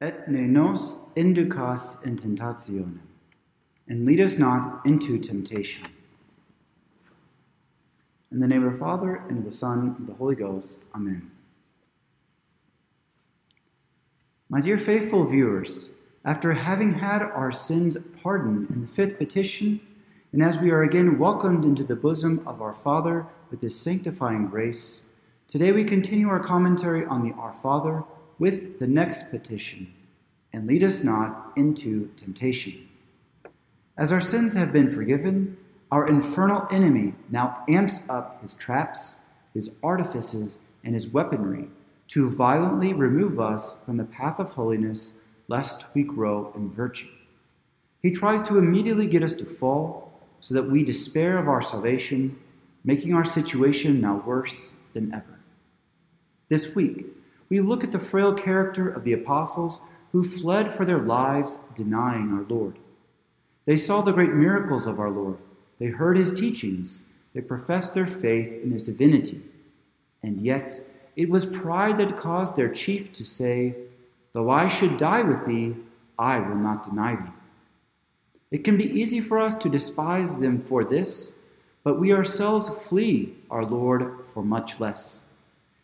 Et ne nos inducas in tentationem, and lead us not into temptation. In the name of the Father, and of the Son, and of the Holy Ghost. Amen. My dear faithful viewers, after having had our sins pardoned in the fifth petition, and as we are again welcomed into the bosom of our Father with his sanctifying grace, today we continue our commentary on the Our Father with the next petition, and lead us not into temptation. As our sins have been forgiven, our infernal enemy now amps up his traps, his artifices, and his weaponry to violently remove us from the path of holiness, lest we grow in virtue. He tries to immediately get us to fall so that we despair of our salvation, making our situation now worse than ever. This week, we look at the frail character of the apostles who fled for their lives, denying our Lord. They saw the great miracles of our Lord, they heard his teachings, they professed their faith in his divinity. And yet, it was pride that caused their chief to say, Though I should die with thee, I will not deny thee. It can be easy for us to despise them for this, but we ourselves flee our Lord for much less.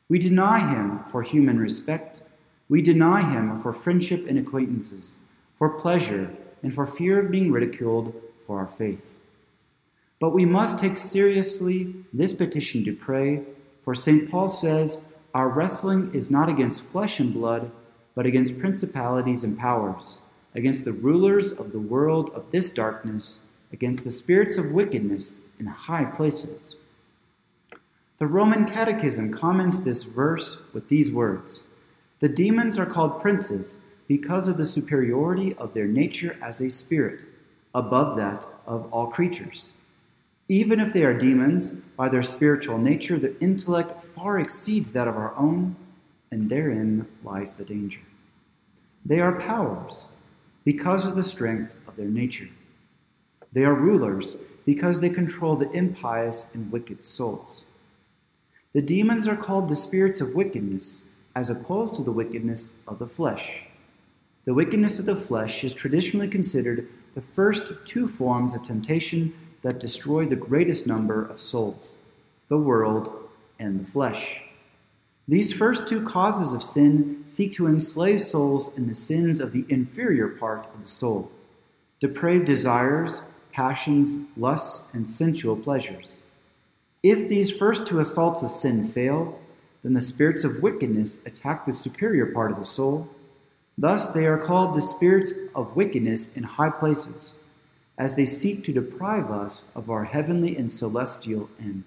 We deny him for human respect. We deny him for friendship and acquaintances, for pleasure, and for fear of being ridiculed for our faith. But we must take seriously this petition to pray, for St. Paul says, Our wrestling is not against flesh and blood, but against principalities and powers, against the rulers of the world of this darkness, against the spirits of wickedness in high places. The Roman Catechism comments this verse with these words The demons are called princes because of the superiority of their nature as a spirit, above that of all creatures. Even if they are demons, by their spiritual nature, their intellect far exceeds that of our own, and therein lies the danger. They are powers because of the strength of their nature. They are rulers because they control the impious and wicked souls. The demons are called the spirits of wickedness, as opposed to the wickedness of the flesh. The wickedness of the flesh is traditionally considered the first two forms of temptation that destroy the greatest number of souls the world and the flesh. These first two causes of sin seek to enslave souls in the sins of the inferior part of the soul depraved desires, passions, lusts, and sensual pleasures. If these first two assaults of sin fail, then the spirits of wickedness attack the superior part of the soul. Thus, they are called the spirits of wickedness in high places, as they seek to deprive us of our heavenly and celestial end.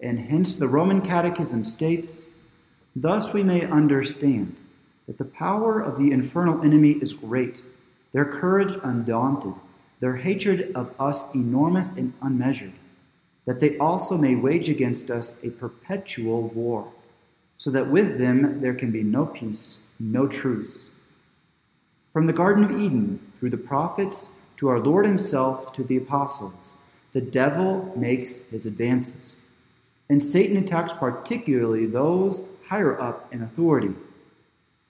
And hence, the Roman Catechism states Thus we may understand that the power of the infernal enemy is great, their courage undaunted, their hatred of us enormous and unmeasured that they also may wage against us a perpetual war, so that with them there can be no peace, no truce. From the Garden of Eden, through the prophets, to our Lord Himself, to the apostles, the devil makes his advances. And Satan attacks particularly those higher up in authority.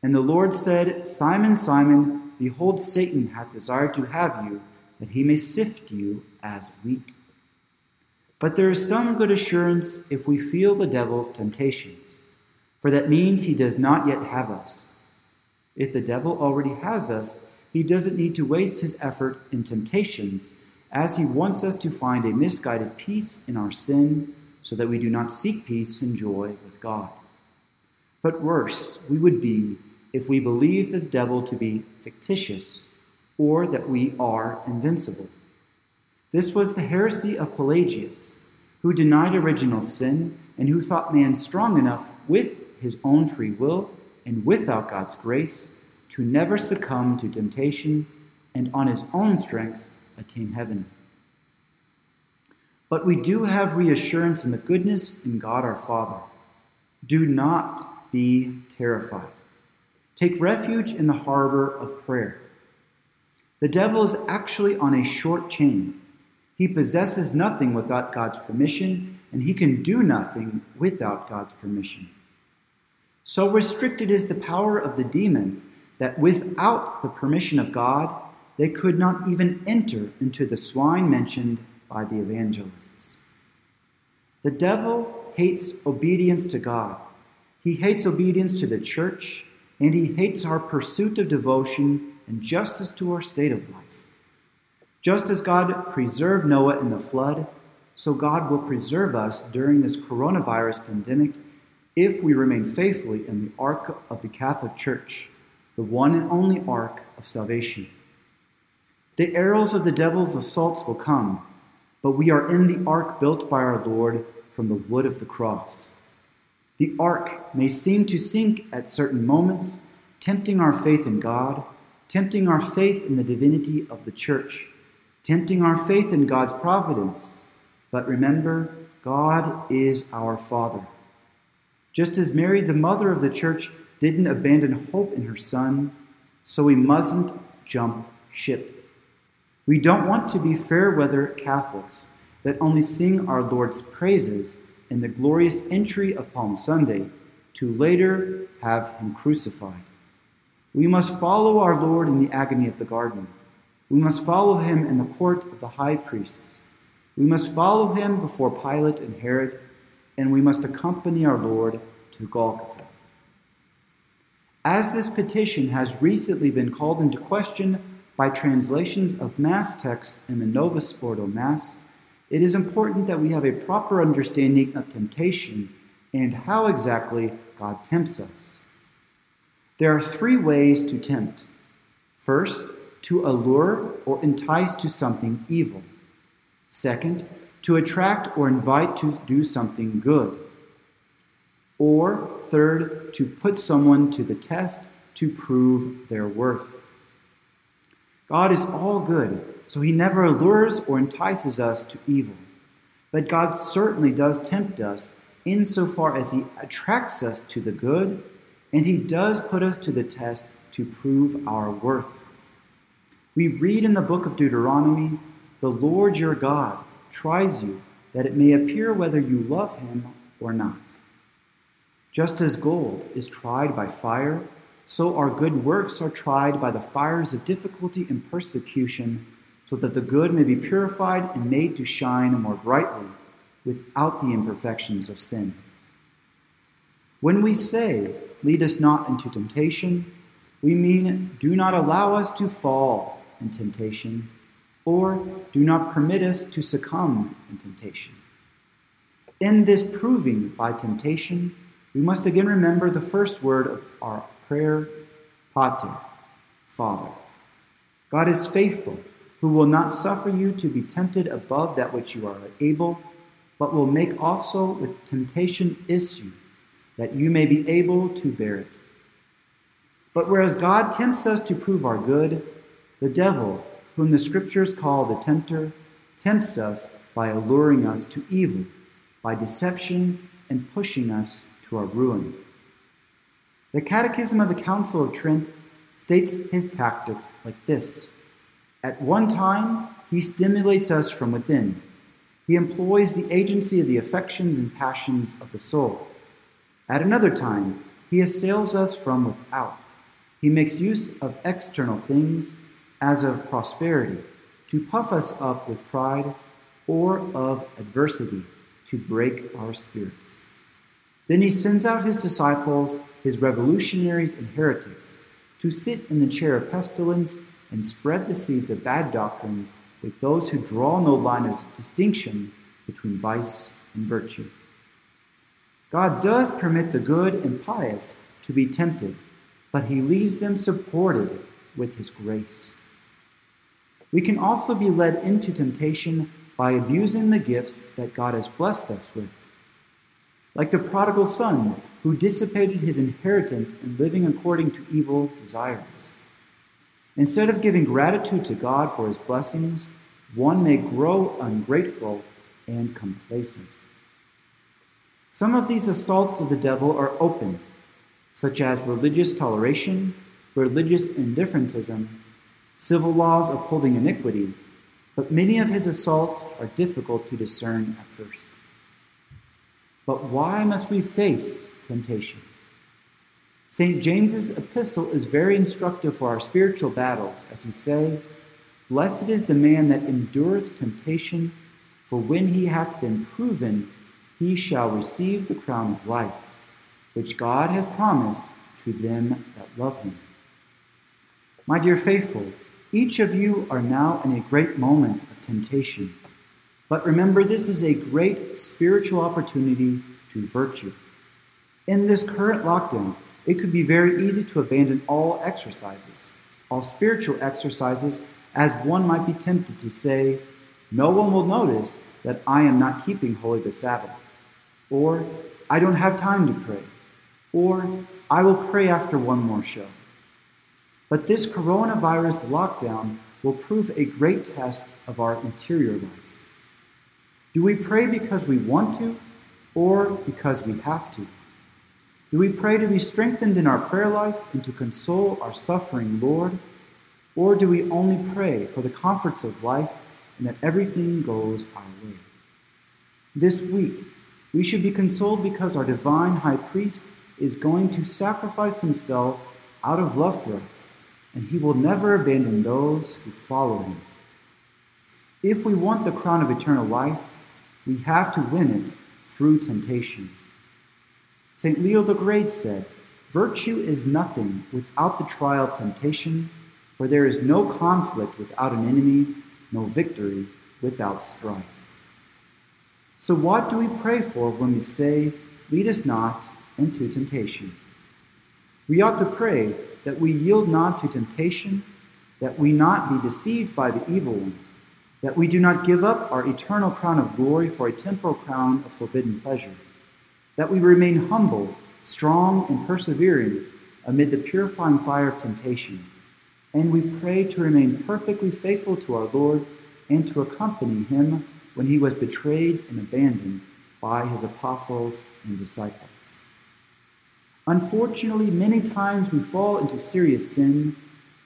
And the Lord said, Simon, Simon, behold, Satan hath desired to have you, that he may sift you as wheat. But there is some good assurance if we feel the devil's temptations, for that means he does not yet have us. If the devil already has us, he doesn't need to waste his effort in temptations, as he wants us to find a misguided peace in our sin, so that we do not seek peace and joy with God. But worse, we would be if we believe the devil to be fictitious or that we are invincible. This was the heresy of Pelagius, who denied original sin and who thought man strong enough with his own free will and without God's grace to never succumb to temptation and on his own strength attain heaven. But we do have reassurance in the goodness in God our Father. Do not be terrified. Take refuge in the harbor of prayer. The devil is actually on a short chain he possesses nothing without God's permission, and he can do nothing without God's permission. So restricted is the power of the demons that without the permission of God, they could not even enter into the swine mentioned by the evangelists. The devil hates obedience to God. He hates obedience to the church, and he hates our pursuit of devotion and justice to our state of life. Just as God preserved Noah in the flood, so God will preserve us during this coronavirus pandemic if we remain faithfully in the ark of the Catholic Church, the one and only ark of salvation. The arrows of the devil's assaults will come, but we are in the ark built by our Lord from the wood of the cross. The ark may seem to sink at certain moments, tempting our faith in God, tempting our faith in the divinity of the church, tempting our faith in God's providence. But remember, God is our Father. Just as Mary, the mother of the church, didn't abandon hope in her son, so we mustn't jump ship. We don't want to be fair weather Catholics that only sing our Lord's praises in the glorious entry of Palm Sunday to later have him crucified. We must follow our Lord in the agony of the garden. We must follow him in the court of the high priests. We must follow him before Pilate and Herod, and we must accompany our Lord to Golgotha. As this petition has recently been called into question by translations of Mass texts in the Novus Ordo Mass, it is important that we have a proper understanding of temptation and how exactly God tempts us. There are three ways to tempt. First, to allure or entice to something evil. Second, to attract or invite to do something good. Or, third, to put someone to the test to prove their worth. God is all good, so he never allures or entices us to evil. But God certainly does tempt us insofar as he attracts us to the good, and he does put us to the test to prove our worth. We read in the book of Deuteronomy The Lord your God tries you, that it may appear whether you love him or not. Just as gold is tried by fire, so our good works are tried by the fires of difficulty and persecution so that the good may be purified and made to shine more brightly without the imperfections of sin. When we say, Lead us not into temptation, we mean, Do not allow us to fall in temptation, or do not permit us to succumb in temptation. In this proving by temptation, we must again remember the first word of our prayer, Pater, Father. God is faithful who will not suffer you to be tempted above that which you are able, but will make also with temptation issue, that you may be able to bear it. But whereas God tempts us to prove our good, the devil, whom the Scriptures call the tempter, tempts us by alluring us to evil, by deception, and pushing us to our ruin. The Catechism of the Council of Trent states his tactics like this. At one time, he stimulates us from within. He employs the agency of the affections and passions of the soul. At another time, he assails us from without. He makes use of external things, as of prosperity, to puff us up with pride, or of adversity, to break our spirits. Then he sends out his disciples, his revolutionaries and heretics, to sit in the chair of pestilence and spread the seeds of bad doctrines with those who draw no line of distinction between vice and virtue. God does permit the good and pious to be tempted, but he leaves them supported with his grace. We can also be led into temptation by abusing the gifts that God has blessed us with. Like the prodigal son who dissipated his inheritance in living according to evil desires. Instead of giving gratitude to God for his blessings, one may grow ungrateful and complacent. Some of these assaults of the devil are open, such as religious toleration, religious indifferentism, civil laws upholding iniquity, but many of his assaults are difficult to discern at first. But why must we face temptation? St. James's epistle is very instructive for our spiritual battles, as he says, Blessed is the man that endureth temptation, for when he hath been proven, he shall receive the crown of life, which God has promised to them that love him. My dear faithful, each of you are now in a great moment of temptation. But remember, this is a great spiritual opportunity to virtue. In this current lockdown, it could be very easy to abandon all exercises, all spiritual exercises, as one might be tempted to say, No one will notice that I am not keeping holy the Sabbath, or I don't have time to pray, or I will pray after one more show. But this coronavirus lockdown will prove a great test of our interior life. Do we pray because we want to or because we have to? Do we pray to be strengthened in our prayer life and to console our suffering Lord? Or do we only pray for the comforts of life and that everything goes our way? This week, we should be consoled because our divine high priest is going to sacrifice himself out of love for us and he will never abandon those who follow him. If we want the crown of eternal life, we have to win it through temptation. St. Leo the Great said, Virtue is nothing without the trial of temptation, for there is no conflict without an enemy, no victory without strife. So, what do we pray for when we say, Lead us not into temptation? We ought to pray that we yield not to temptation, that we not be deceived by the evil one, that we do not give up our eternal crown of glory for a temporal crown of forbidden pleasure, that we remain humble, strong, and persevering amid the purifying fire of temptation. And we pray to remain perfectly faithful to our Lord and to accompany him when he was betrayed and abandoned by his apostles and disciples. Unfortunately, many times we fall into serious sin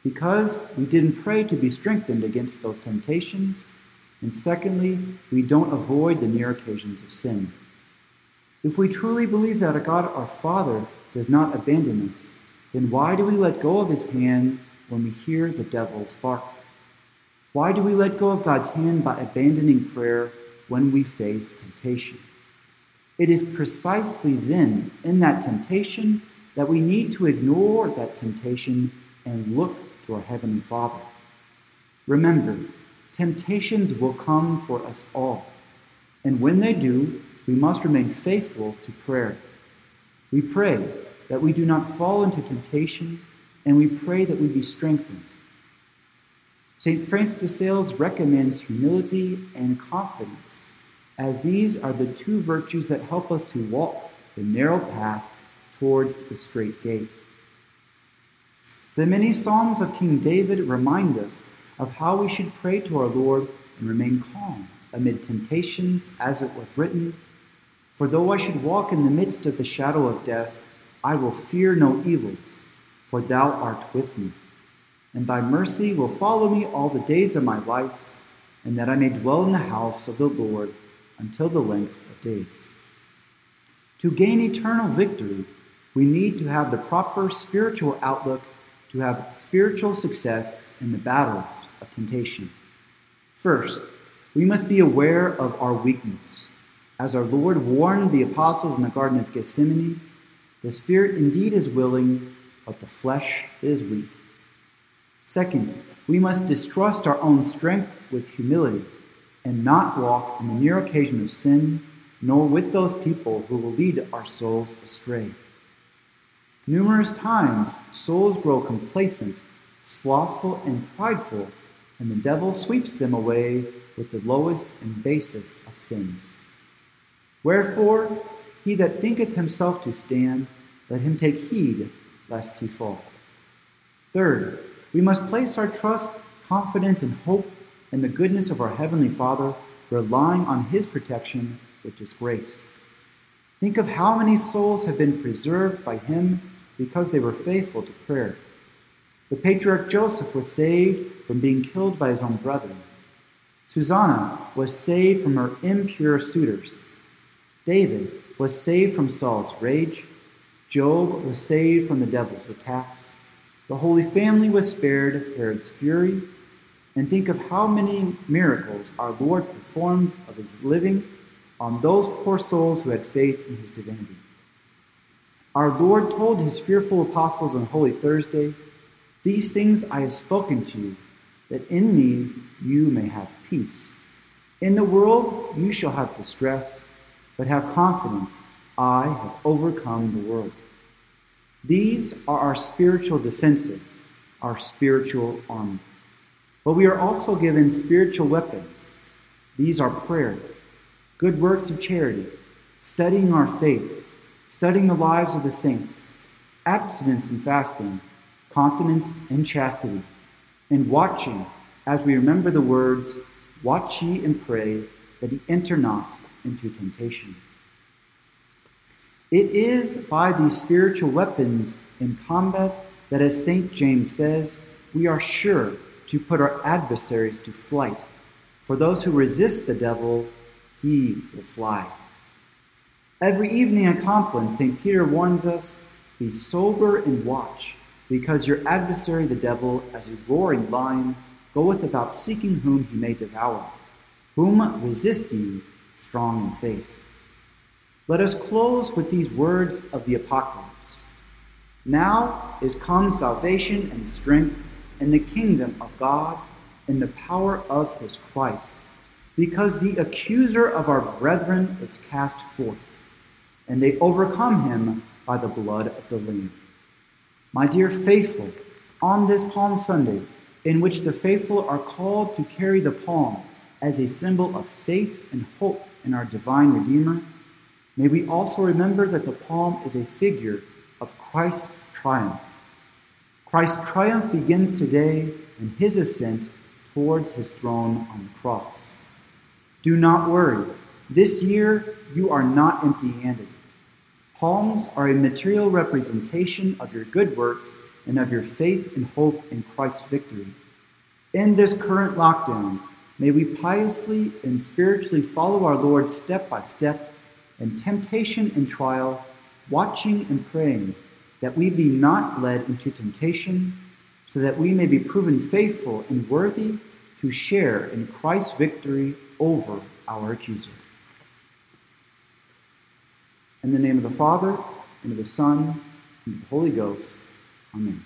because we didn't pray to be strengthened against those temptations, and secondly, we don't avoid the near occasions of sin. If we truly believe that God our Father does not abandon us, then why do we let go of his hand when we hear the devil's bark? Why do we let go of God's hand by abandoning prayer when we face temptation? It is precisely then, in that temptation, that we need to ignore that temptation and look to our Heavenly Father. Remember, temptations will come for us all. And when they do, we must remain faithful to prayer. We pray that we do not fall into temptation, and we pray that we be strengthened. St. Francis de Sales recommends humility and confidence as these are the two virtues that help us to walk the narrow path towards the straight gate. The many Psalms of King David remind us of how we should pray to our Lord and remain calm amid temptations, as it was written For though I should walk in the midst of the shadow of death, I will fear no evils, for thou art with me. And thy mercy will follow me all the days of my life, and that I may dwell in the house of the Lord until the length of days. To gain eternal victory, we need to have the proper spiritual outlook to have spiritual success in the battles of temptation. First, we must be aware of our weakness. As our Lord warned the apostles in the Garden of Gethsemane, the spirit indeed is willing, but the flesh is weak. Second, we must distrust our own strength with humility and not walk in the near occasion of sin, nor with those people who will lead our souls astray. Numerous times, souls grow complacent, slothful, and prideful, and the devil sweeps them away with the lowest and basest of sins. Wherefore, he that thinketh himself to stand, let him take heed lest he fall. Third, we must place our trust, confidence, and hope in the goodness of our Heavenly Father, relying on His protection, which is grace. Think of how many souls have been preserved by Him because they were faithful to prayer. The patriarch Joseph was saved from being killed by his own brethren. Susanna was saved from her impure suitors. David was saved from Saul's rage. Job was saved from the devil's attacks. The Holy Family was spared Herod's fury. And think of how many miracles our Lord performed of his living on those poor souls who had faith in his divinity. Our Lord told his fearful apostles on Holy Thursday, These things I have spoken to you, that in me you may have peace. In the world you shall have distress, but have confidence. I have overcome the world. These are our spiritual defenses, our spiritual armor. But we are also given spiritual weapons. These are prayer, good works of charity, studying our faith, studying the lives of the saints, abstinence and fasting, continence and chastity, and watching as we remember the words, Watch ye and pray that ye enter not into temptation. It is by these spiritual weapons in combat that, as St. James says, we are sure to put our adversaries to flight. For those who resist the devil, he will fly. Every evening at Compline, St. Peter warns us be sober and watch, because your adversary, the devil, as a roaring lion, goeth about seeking whom he may devour. Whom resist ye, strong in faith. Let us close with these words of the Apocalypse. Now is come salvation and strength in the kingdom of God in the power of his Christ, because the accuser of our brethren is cast forth, and they overcome him by the blood of the Lamb. My dear faithful, on this Palm Sunday, in which the faithful are called to carry the palm as a symbol of faith and hope in our divine Redeemer, May we also remember that the palm is a figure of Christ's triumph. Christ's triumph begins today in his ascent towards his throne on the cross. Do not worry. This year, you are not empty handed. Palms are a material representation of your good works and of your faith and hope in Christ's victory. In this current lockdown, may we piously and spiritually follow our Lord step by step in temptation and trial, watching and praying that we be not led into temptation, so that we may be proven faithful and worthy to share in Christ's victory over our accuser. In the name of the Father, and of the Son, and of the Holy Ghost, Amen.